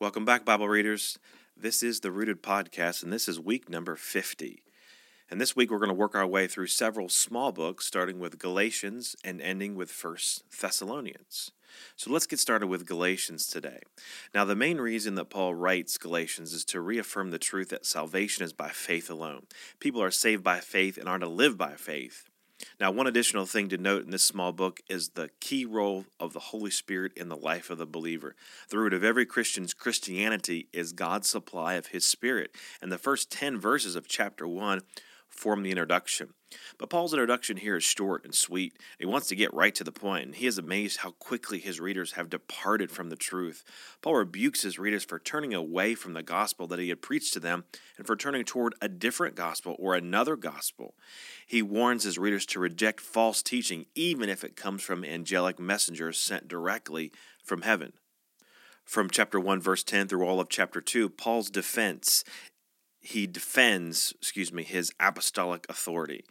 Welcome back, Bible readers. This is the Rooted Podcast, and this is week number 50. And this week we're going to work our way through several small books, starting with Galatians and ending with First Thessalonians. So let's get started with Galatians today. Now, the main reason that Paul writes Galatians is to reaffirm the truth that salvation is by faith alone. People are saved by faith and are to live by faith. Now, one additional thing to note in this small book is the key role of the Holy Spirit in the life of the believer. The root of every Christian's Christianity is God's supply of His Spirit. And the first 10 verses of chapter 1 form the introduction. But Paul's introduction here is short and sweet. He wants to get right to the point, and he is amazed how quickly his readers have departed from the truth. Paul rebukes his readers for turning away from the gospel that he had preached to them and for turning toward a different gospel or another gospel. He warns his readers to reject false teaching, even if it comes from angelic messengers sent directly from heaven from chapter 1 verse 10 through all of chapter 2 paul's defense he defends, excuse me, his apostolic authority.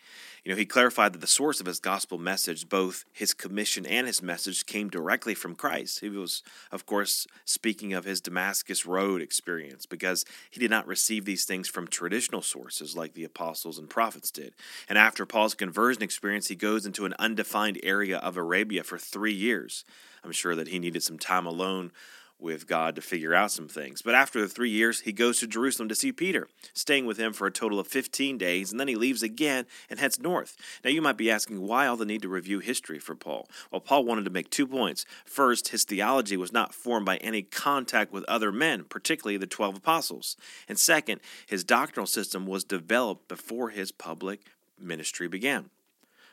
You know, he clarified that the source of his gospel message, both his commission and his message, came directly from Christ. He was, of course, speaking of his Damascus Road experience because he did not receive these things from traditional sources like the apostles and prophets did. And after Paul's conversion experience, he goes into an undefined area of Arabia for three years. I'm sure that he needed some time alone with God to figure out some things. But after the three years, he goes to Jerusalem to see Peter, staying with him for a total of 15 days, and then he leaves again and heads north. Now, you might be asking, why all the need to review history for Paul? Well, Paul wanted to make two points. First, his theology was not formed by any contact with other men, particularly the 12 apostles. And second, his doctrinal system was developed before his public ministry began.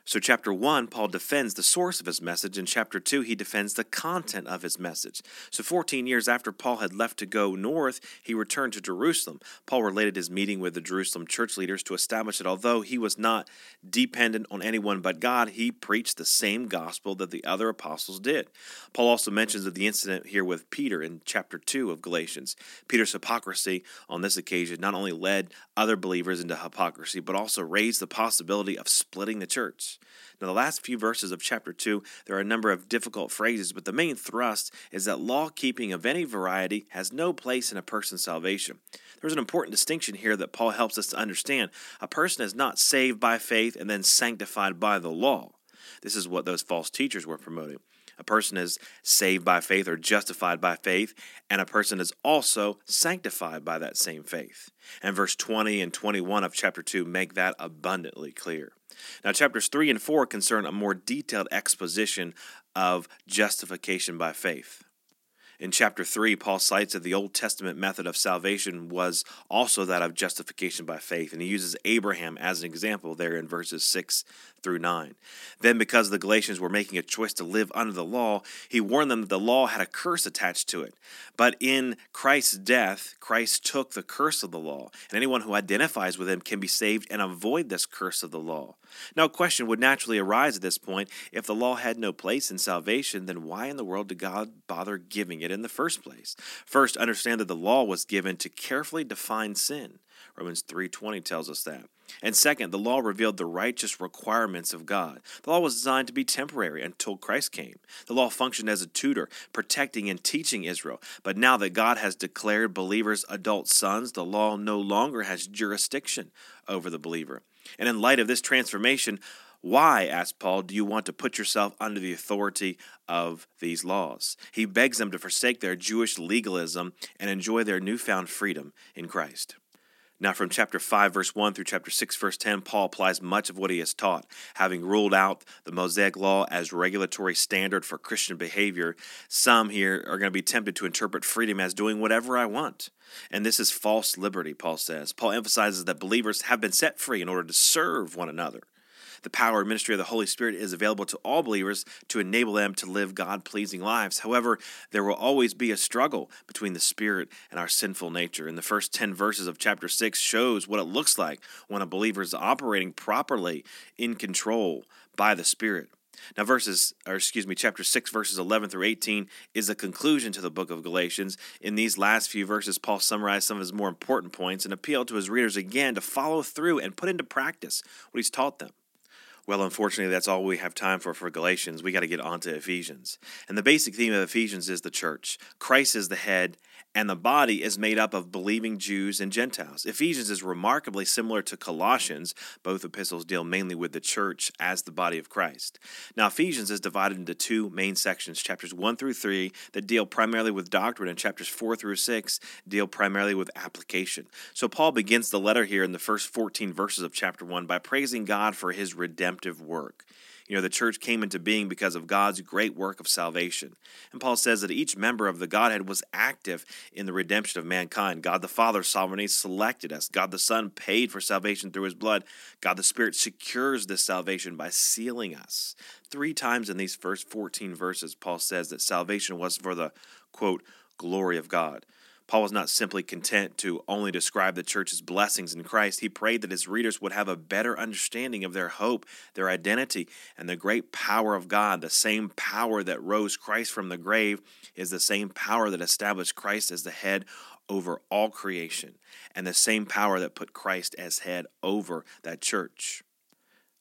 So, chapter 1, Paul defends the source of his message. In chapter 2, he defends the content of his message. So, 14 years after Paul had left to go north, he returned to Jerusalem. Paul related his meeting with the Jerusalem church leaders to establish that although he was not dependent on anyone but God, he preached the same gospel that the other apostles did. Paul also mentions of the incident here with Peter in chapter 2 of Galatians. Peter's hypocrisy on this occasion not only led other believers into hypocrisy, but also raised the possibility of splitting the church. Now, the last few verses of chapter 2, there are a number of difficult phrases, but the main thrust is that law keeping of any variety has no place in a person's salvation. There's an important distinction here that Paul helps us to understand. A person is not saved by faith and then sanctified by the law. This is what those false teachers were promoting. A person is saved by faith or justified by faith, and a person is also sanctified by that same faith. And verse 20 and 21 of chapter 2 make that abundantly clear. Now, chapters 3 and 4 concern a more detailed exposition of justification by faith. In chapter 3, Paul cites that the Old Testament method of salvation was also that of justification by faith, and he uses Abraham as an example there in verses 6 through 9. Then, because the Galatians were making a choice to live under the law, he warned them that the law had a curse attached to it. But in Christ's death, Christ took the curse of the law, and anyone who identifies with him can be saved and avoid this curse of the law. Now, a question would naturally arise at this point if the law had no place in salvation, then why in the world did God bother giving it in the first place? First, understand that the law was given to carefully define sin. Romans 3:20 tells us that. And second, the law revealed the righteous requirements of God. The law was designed to be temporary until Christ came. The law functioned as a tutor, protecting and teaching Israel. But now that God has declared believers adult sons, the law no longer has jurisdiction over the believer. And in light of this transformation, why, asked Paul, do you want to put yourself under the authority of these laws? He begs them to forsake their Jewish legalism and enjoy their newfound freedom in Christ. Now, from chapter 5, verse 1 through chapter 6, verse 10, Paul applies much of what he has taught. Having ruled out the Mosaic law as regulatory standard for Christian behavior, some here are going to be tempted to interpret freedom as doing whatever I want. And this is false liberty, Paul says. Paul emphasizes that believers have been set free in order to serve one another. The power and ministry of the Holy Spirit is available to all believers to enable them to live God pleasing lives. However, there will always be a struggle between the Spirit and our sinful nature. And the first 10 verses of chapter 6 shows what it looks like when a believer is operating properly in control by the Spirit. Now, verses, or excuse me, chapter 6, verses 11 through 18 is a conclusion to the book of Galatians. In these last few verses, Paul summarized some of his more important points and appealed to his readers again to follow through and put into practice what he's taught them. Well, unfortunately, that's all we have time for for Galatians. We got to get on to Ephesians. And the basic theme of Ephesians is the church. Christ is the head, and the body is made up of believing Jews and Gentiles. Ephesians is remarkably similar to Colossians. Both epistles deal mainly with the church as the body of Christ. Now, Ephesians is divided into two main sections chapters 1 through 3 that deal primarily with doctrine, and chapters 4 through 6 deal primarily with application. So, Paul begins the letter here in the first 14 verses of chapter 1 by praising God for his redemptive work. You know, the church came into being because of God's great work of salvation. And Paul says that each member of the Godhead was active in the redemption of mankind. God the Father sovereignly selected us. God the Son paid for salvation through his blood. God the Spirit secures this salvation by sealing us. Three times in these first 14 verses, Paul says that salvation was for the, quote, glory of God. Paul was not simply content to only describe the church's blessings in Christ. He prayed that his readers would have a better understanding of their hope, their identity, and the great power of God. The same power that rose Christ from the grave is the same power that established Christ as the head over all creation, and the same power that put Christ as head over that church.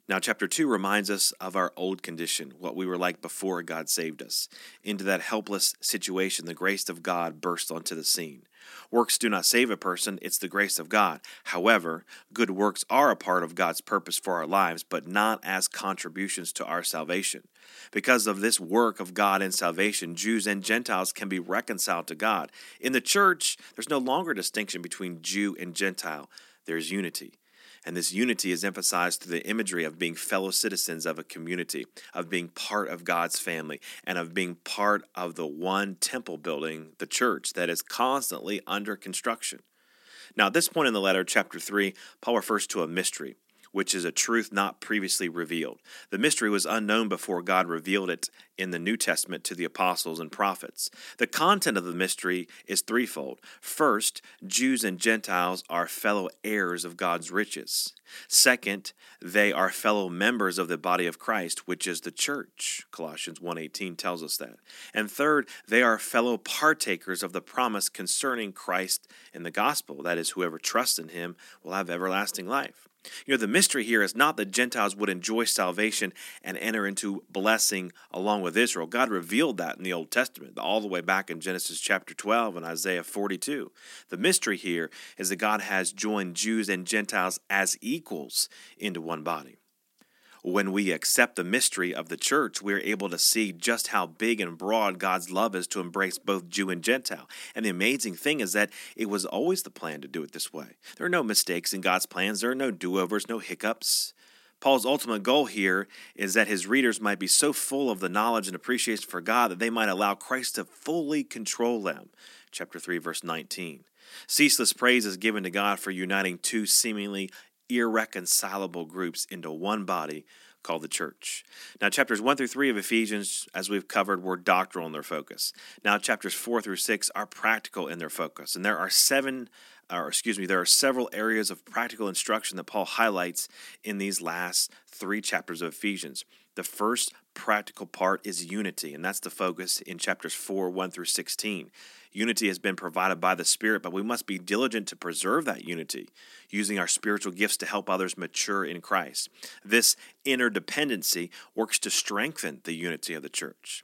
Now, chapter 2 reminds us of our old condition, what we were like before God saved us. Into that helpless situation, the grace of God burst onto the scene. Works do not save a person, it's the grace of God. However, good works are a part of God's purpose for our lives, but not as contributions to our salvation. Because of this work of God in salvation, Jews and Gentiles can be reconciled to God. In the church, there's no longer distinction between Jew and Gentile, there's unity. And this unity is emphasized through the imagery of being fellow citizens of a community, of being part of God's family, and of being part of the one temple building, the church, that is constantly under construction. Now, at this point in the letter, chapter 3, Paul refers to a mystery which is a truth not previously revealed. The mystery was unknown before God revealed it in the New Testament to the apostles and prophets. The content of the mystery is threefold. First, Jews and Gentiles are fellow heirs of God's riches. Second, they are fellow members of the body of Christ, which is the church. Colossians 1:18 tells us that. And third, they are fellow partakers of the promise concerning Christ in the gospel. That is whoever trusts in him will have everlasting life. You know, the mystery here is not that Gentiles would enjoy salvation and enter into blessing along with Israel. God revealed that in the Old Testament, all the way back in Genesis chapter 12 and Isaiah 42. The mystery here is that God has joined Jews and Gentiles as equals into one body when we accept the mystery of the church, we're able to see just how big and broad God's love is to embrace both Jew and Gentile. And the amazing thing is that it was always the plan to do it this way. There are no mistakes in God's plans, there are no do overs, no hiccups. Paul's ultimate goal here is that his readers might be so full of the knowledge and appreciation for God that they might allow Christ to fully control them. Chapter 3, verse 19. Ceaseless praise is given to God for uniting two seemingly irreconcilable groups into one body called the church. Now, chapters 1 through 3 of Ephesians, as we've covered, were doctrinal in their focus. Now, chapters 4 through 6 are practical in their focus. And there are seven, or excuse me, there are several areas of practical instruction that Paul highlights in these last three chapters of Ephesians. The first practical part is unity, and that's the focus in chapters 4, 1 through 16. Unity has been provided by the Spirit, but we must be diligent to preserve that unity, using our spiritual gifts to help others mature in Christ. This interdependency works to strengthen the unity of the church.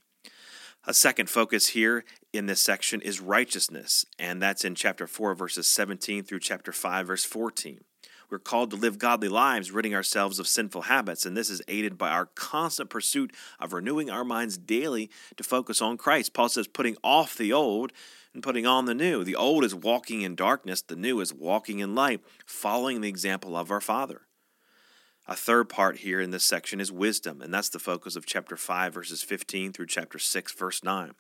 A second focus here in this section is righteousness, and that's in chapter 4, verses 17 through chapter 5, verse 14. We're called to live godly lives, ridding ourselves of sinful habits, and this is aided by our constant pursuit of renewing our minds daily to focus on Christ. Paul says, putting off the old and putting on the new. The old is walking in darkness, the new is walking in light, following the example of our Father. A third part here in this section is wisdom, and that's the focus of chapter 5, verses 15 through chapter 6, verse 9.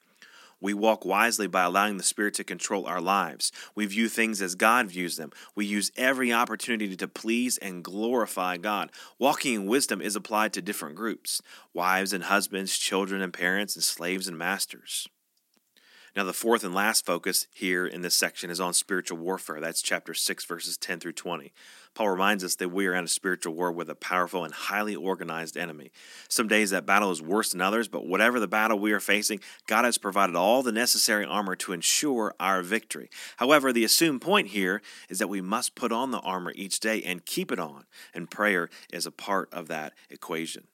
We walk wisely by allowing the Spirit to control our lives. We view things as God views them. We use every opportunity to please and glorify God. Walking in wisdom is applied to different groups wives and husbands, children and parents, and slaves and masters. Now, the fourth and last focus here in this section is on spiritual warfare. That's chapter 6, verses 10 through 20. Paul reminds us that we are in a spiritual war with a powerful and highly organized enemy. Some days that battle is worse than others, but whatever the battle we are facing, God has provided all the necessary armor to ensure our victory. However, the assumed point here is that we must put on the armor each day and keep it on, and prayer is a part of that equation.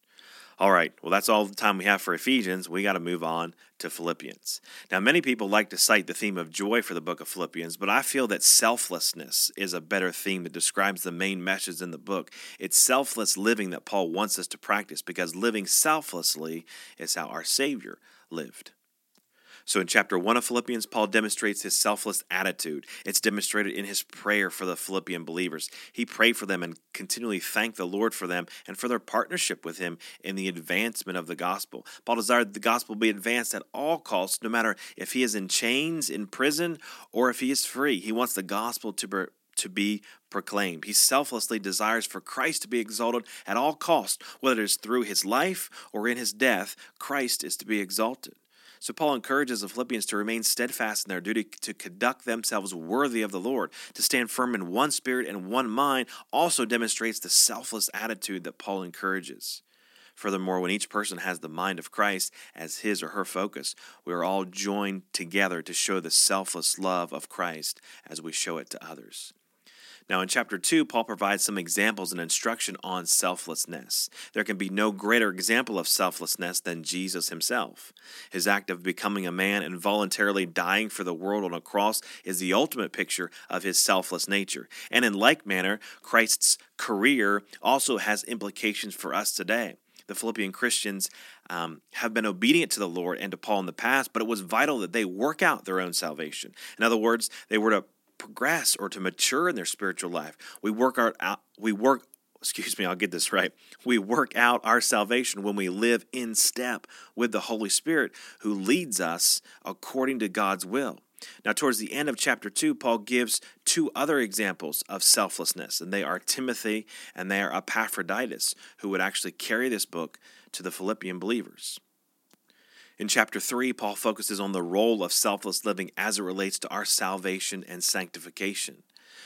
All right, well, that's all the time we have for Ephesians. We got to move on to Philippians. Now, many people like to cite the theme of joy for the book of Philippians, but I feel that selflessness is a better theme that describes the main message in the book. It's selfless living that Paul wants us to practice because living selflessly is how our Savior lived. So in chapter 1 of Philippians, Paul demonstrates his selfless attitude. It's demonstrated in his prayer for the Philippian believers. He prayed for them and continually thanked the Lord for them and for their partnership with him in the advancement of the gospel. Paul desired the gospel be advanced at all costs, no matter if he is in chains, in prison, or if he is free. He wants the gospel to be to be proclaimed. He selflessly desires for Christ to be exalted at all costs, whether it is through his life or in his death, Christ is to be exalted. So Paul encourages the Philippians to remain steadfast in their duty to conduct themselves worthy of the Lord, to stand firm in one spirit and one mind, also demonstrates the selfless attitude that Paul encourages. Furthermore, when each person has the mind of Christ as his or her focus, we are all joined together to show the selfless love of Christ as we show it to others. Now, in chapter 2, Paul provides some examples and instruction on selflessness. There can be no greater example of selflessness than Jesus himself. His act of becoming a man and voluntarily dying for the world on a cross is the ultimate picture of his selfless nature. And in like manner, Christ's career also has implications for us today the Philippian Christians um, have been obedient to the Lord and to Paul in the past, but it was vital that they work out their own salvation. In other words, they were to progress or to mature in their spiritual life. We work our out, we work excuse me, I'll get this right. We work out our salvation when we live in step with the Holy Spirit who leads us according to God's will. Now, towards the end of chapter 2, Paul gives two other examples of selflessness, and they are Timothy and they are Epaphroditus, who would actually carry this book to the Philippian believers. In chapter 3, Paul focuses on the role of selfless living as it relates to our salvation and sanctification.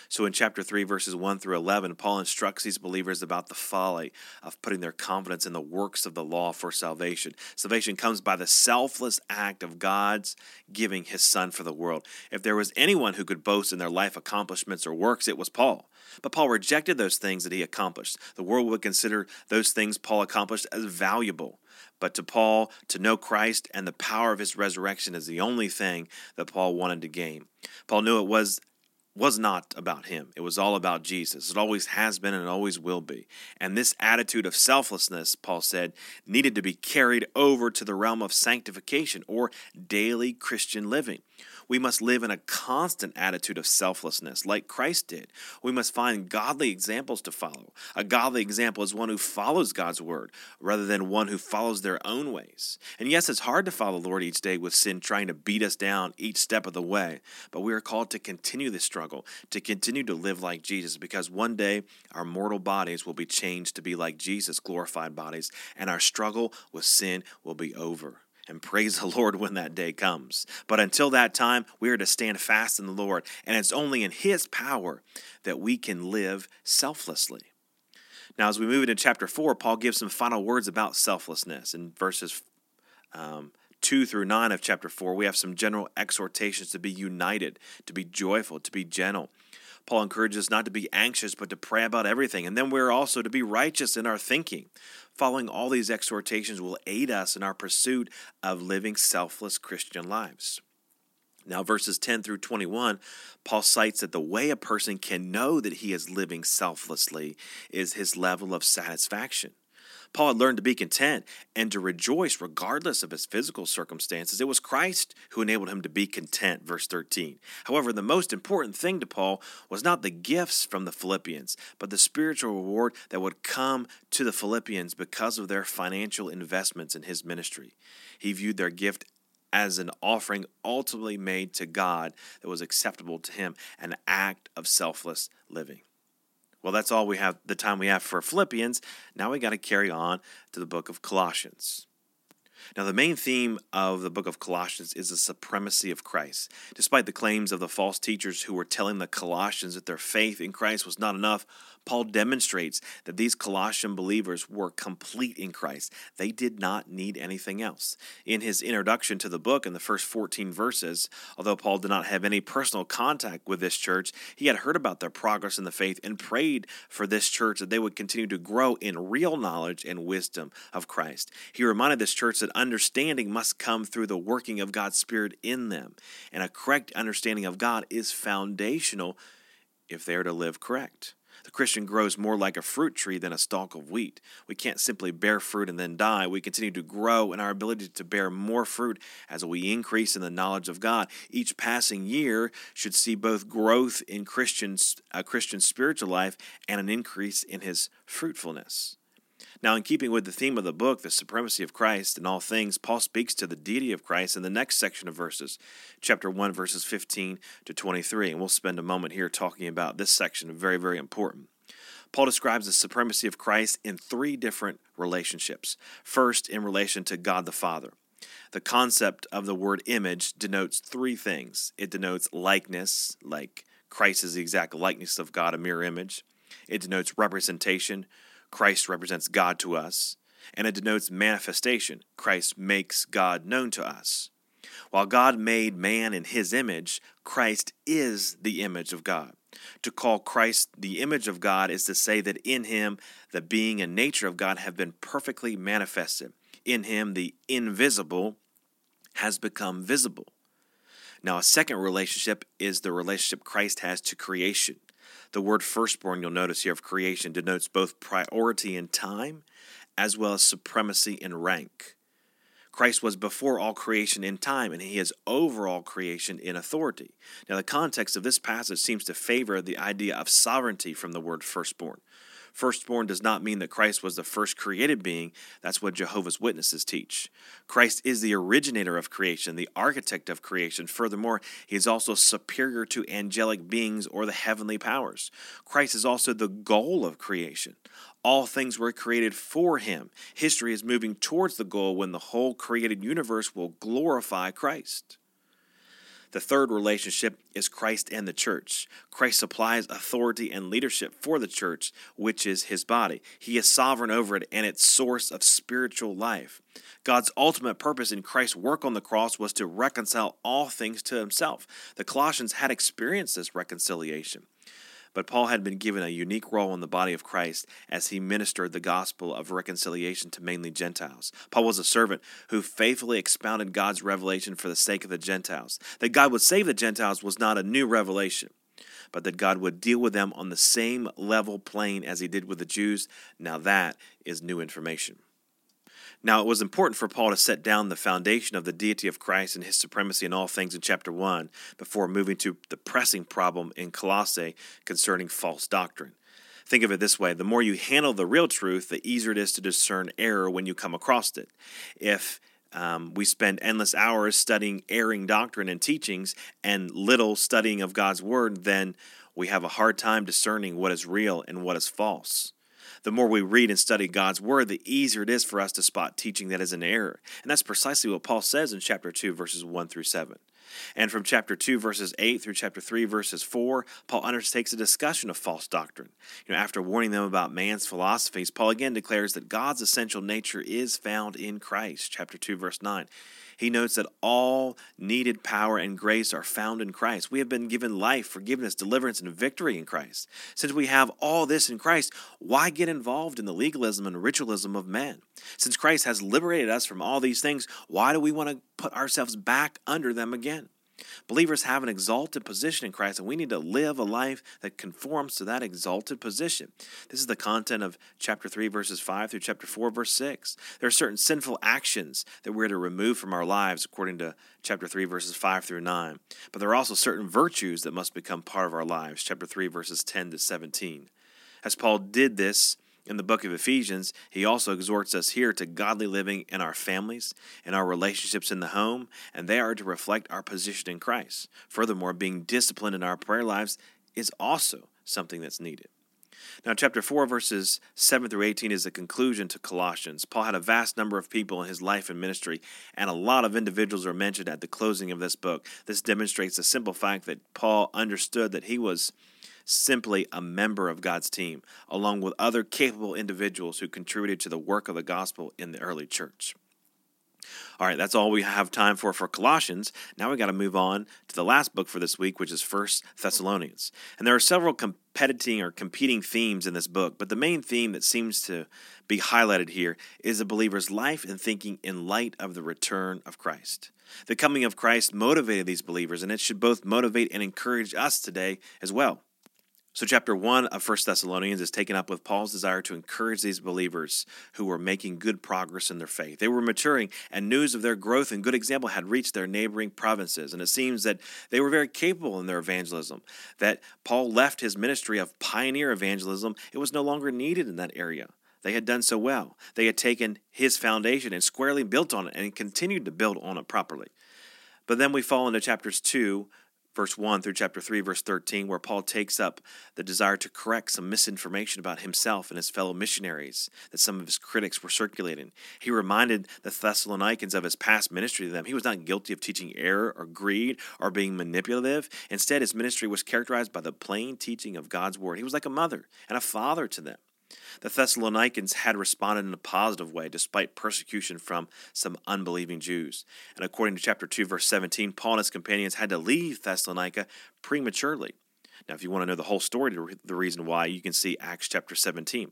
So in chapter 3, verses 1 through 11, Paul instructs these believers about the folly of putting their confidence in the works of the law for salvation. Salvation comes by the selfless act of God's giving his Son for the world. If there was anyone who could boast in their life accomplishments or works, it was Paul. But Paul rejected those things that he accomplished. The world would consider those things Paul accomplished as valuable. But to Paul, to know Christ and the power of his resurrection is the only thing that Paul wanted to gain. Paul knew it was was not about him. It was all about Jesus. It always has been and it always will be. And this attitude of selflessness, Paul said, needed to be carried over to the realm of sanctification or daily Christian living. We must live in a constant attitude of selflessness, like Christ did. We must find godly examples to follow. A godly example is one who follows God's word rather than one who follows their own ways. And yes, it's hard to follow the Lord each day with sin trying to beat us down each step of the way, but we are called to continue this struggle, to continue to live like Jesus, because one day our mortal bodies will be changed to be like Jesus' glorified bodies, and our struggle with sin will be over and praise the Lord when that day comes. But until that time, we are to stand fast in the Lord, and it's only in His power that we can live selflessly. Now, as we move into chapter 4, Paul gives some final words about selflessness. In verses um, 2 through 9 of chapter 4, we have some general exhortations to be united, to be joyful, to be gentle. Paul encourages us not to be anxious, but to pray about everything. And then we're also to be righteous in our thinking. Following all these exhortations will aid us in our pursuit of living selfless Christian lives. Now, verses 10 through 21, Paul cites that the way a person can know that he is living selflessly is his level of satisfaction. Paul had learned to be content and to rejoice regardless of his physical circumstances. It was Christ who enabled him to be content, verse 13. However, the most important thing to Paul was not the gifts from the Philippians, but the spiritual reward that would come to the Philippians because of their financial investments in his ministry. He viewed their gift as an offering ultimately made to God that was acceptable to him, an act of selfless living. Well, that's all we have, the time we have for Philippians. Now we got to carry on to the book of Colossians. Now, the main theme of the book of Colossians is the supremacy of Christ. Despite the claims of the false teachers who were telling the Colossians that their faith in Christ was not enough, Paul demonstrates that these Colossian believers were complete in Christ. They did not need anything else. In his introduction to the book, in the first 14 verses, although Paul did not have any personal contact with this church, he had heard about their progress in the faith and prayed for this church that they would continue to grow in real knowledge and wisdom of Christ. He reminded this church that understanding must come through the working of God's Spirit in them, and a correct understanding of God is foundational if they are to live correct. The Christian grows more like a fruit tree than a stalk of wheat. We can't simply bear fruit and then die. We continue to grow in our ability to bear more fruit as we increase in the knowledge of God. Each passing year should see both growth in Christians, a Christian spiritual life and an increase in his fruitfulness. Now, in keeping with the theme of the book, the supremacy of Christ in all things, Paul speaks to the deity of Christ in the next section of verses, chapter 1, verses 15 to 23. And we'll spend a moment here talking about this section, very, very important. Paul describes the supremacy of Christ in three different relationships. First, in relation to God the Father. The concept of the word image denotes three things it denotes likeness, like Christ is the exact likeness of God, a mirror image. It denotes representation, Christ represents God to us, and it denotes manifestation. Christ makes God known to us. While God made man in his image, Christ is the image of God. To call Christ the image of God is to say that in him the being and nature of God have been perfectly manifested. In him the invisible has become visible. Now, a second relationship is the relationship Christ has to creation. The word firstborn, you'll notice here, of creation denotes both priority in time as well as supremacy in rank. Christ was before all creation in time, and he is over all creation in authority. Now, the context of this passage seems to favor the idea of sovereignty from the word firstborn. Firstborn does not mean that Christ was the first created being. That's what Jehovah's Witnesses teach. Christ is the originator of creation, the architect of creation. Furthermore, he is also superior to angelic beings or the heavenly powers. Christ is also the goal of creation. All things were created for him. History is moving towards the goal when the whole created universe will glorify Christ. The third relationship is Christ and the church. Christ supplies authority and leadership for the church, which is his body. He is sovereign over it and its source of spiritual life. God's ultimate purpose in Christ's work on the cross was to reconcile all things to himself. The Colossians had experienced this reconciliation. But Paul had been given a unique role in the body of Christ as he ministered the gospel of reconciliation to mainly Gentiles. Paul was a servant who faithfully expounded God's revelation for the sake of the Gentiles. That God would save the Gentiles was not a new revelation, but that God would deal with them on the same level plane as he did with the Jews. Now that is new information. Now, it was important for Paul to set down the foundation of the deity of Christ and his supremacy in all things in chapter 1 before moving to the pressing problem in Colossae concerning false doctrine. Think of it this way the more you handle the real truth, the easier it is to discern error when you come across it. If um, we spend endless hours studying erring doctrine and teachings and little studying of God's word, then we have a hard time discerning what is real and what is false the more we read and study God's word, the easier it is for us to spot teaching that is an error. And that's precisely what Paul says in chapter 2, verses 1 through 7. And from chapter 2, verses 8 through chapter 3, verses 4, Paul undertakes a discussion of false doctrine. You know, after warning them about man's philosophies, Paul again declares that God's essential nature is found in Christ. Chapter 2, verse 9. He notes that all needed power and grace are found in Christ. We have been given life, forgiveness, deliverance, and victory in Christ. Since we have all this in Christ, why get involved in the legalism and ritualism of men? Since Christ has liberated us from all these things, why do we want to put ourselves back under them again? Believers have an exalted position in Christ, and we need to live a life that conforms to that exalted position. This is the content of chapter 3, verses 5 through chapter 4, verse 6. There are certain sinful actions that we're to remove from our lives, according to chapter 3, verses 5 through 9. But there are also certain virtues that must become part of our lives, chapter 3, verses 10 to 17. As Paul did this, in the book of Ephesians, he also exhorts us here to godly living in our families and our relationships in the home, and they are to reflect our position in Christ. Furthermore, being disciplined in our prayer lives is also something that's needed. Now, chapter 4, verses 7 through 18 is the conclusion to Colossians. Paul had a vast number of people in his life and ministry, and a lot of individuals are mentioned at the closing of this book. This demonstrates the simple fact that Paul understood that he was simply a member of God's team, along with other capable individuals who contributed to the work of the gospel in the early church. All right, that's all we have time for for Colossians. Now we got to move on to the last book for this week, which is First Thessalonians. And there are several competing or competing themes in this book, but the main theme that seems to be highlighted here is a believer's life and thinking in light of the return of Christ. The coming of Christ motivated these believers, and it should both motivate and encourage us today as well. So, chapter 1 of 1 Thessalonians is taken up with Paul's desire to encourage these believers who were making good progress in their faith. They were maturing, and news of their growth and good example had reached their neighboring provinces. And it seems that they were very capable in their evangelism, that Paul left his ministry of pioneer evangelism, it was no longer needed in that area. They had done so well. They had taken his foundation and squarely built on it and continued to build on it properly. But then we fall into chapters 2 verse 1 through chapter 3, verse 13, where Paul takes up the desire to correct some misinformation about himself and his fellow missionaries that some of his critics were circulating. He reminded the Thessalonians of his past ministry to them. He was not guilty of teaching error or greed or being manipulative. Instead, his ministry was characterized by the plain teaching of God's word. He was like a mother and a father to them. The Thessalonians had responded in a positive way despite persecution from some unbelieving Jews. And according to chapter 2, verse 17, Paul and his companions had to leave Thessalonica prematurely. Now, if you want to know the whole story, the reason why, you can see Acts chapter 17.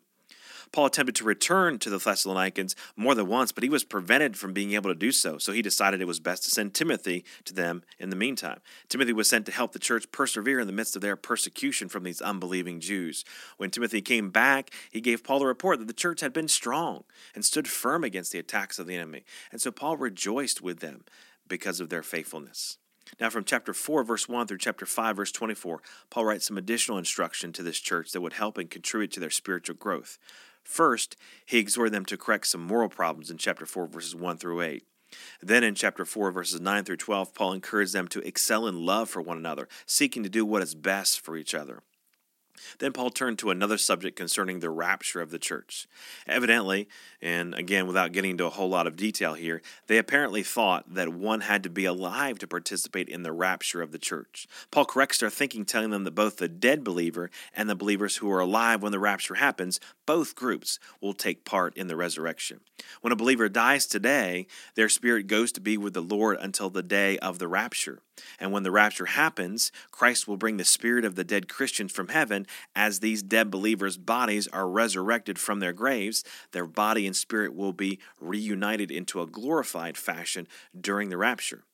Paul attempted to return to the Thessalonians more than once, but he was prevented from being able to do so. So he decided it was best to send Timothy to them in the meantime. Timothy was sent to help the church persevere in the midst of their persecution from these unbelieving Jews. When Timothy came back, he gave Paul a report that the church had been strong and stood firm against the attacks of the enemy. And so Paul rejoiced with them because of their faithfulness. Now, from chapter 4, verse 1 through chapter 5, verse 24, Paul writes some additional instruction to this church that would help and contribute to their spiritual growth. First, he exhorted them to correct some moral problems in chapter 4, verses 1 through 8. Then in chapter 4, verses 9 through 12, Paul encouraged them to excel in love for one another, seeking to do what is best for each other. Then Paul turned to another subject concerning the rapture of the church. Evidently, and again without getting into a whole lot of detail here, they apparently thought that one had to be alive to participate in the rapture of the church. Paul corrects their thinking, telling them that both the dead believer and the believers who are alive when the rapture happens, both groups will take part in the resurrection. When a believer dies today, their spirit goes to be with the Lord until the day of the rapture. And when the rapture happens, Christ will bring the spirit of the dead Christians from heaven as these dead believers' bodies are resurrected from their graves. Their body and spirit will be reunited into a glorified fashion during the rapture.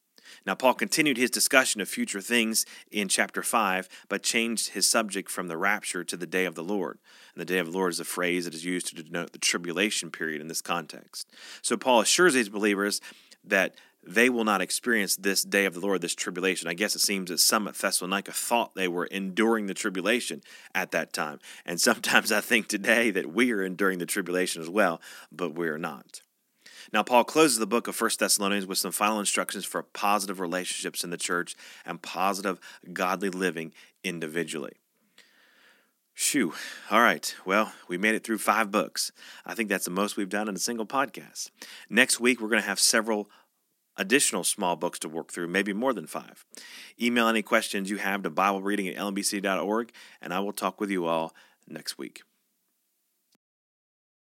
Now, Paul continued his discussion of future things in chapter 5, but changed his subject from the rapture to the day of the Lord. And the day of the Lord is a phrase that is used to denote the tribulation period in this context. So, Paul assures these believers that they will not experience this day of the Lord, this tribulation. I guess it seems that some at Thessalonica thought they were enduring the tribulation at that time. And sometimes I think today that we are enduring the tribulation as well, but we are not. Now, Paul closes the book of 1 Thessalonians with some final instructions for positive relationships in the church and positive godly living individually. Shoo. All right. Well, we made it through five books. I think that's the most we've done in a single podcast. Next week, we're going to have several additional small books to work through, maybe more than five. Email any questions you have to Bible reading at lmbc.org, and I will talk with you all next week.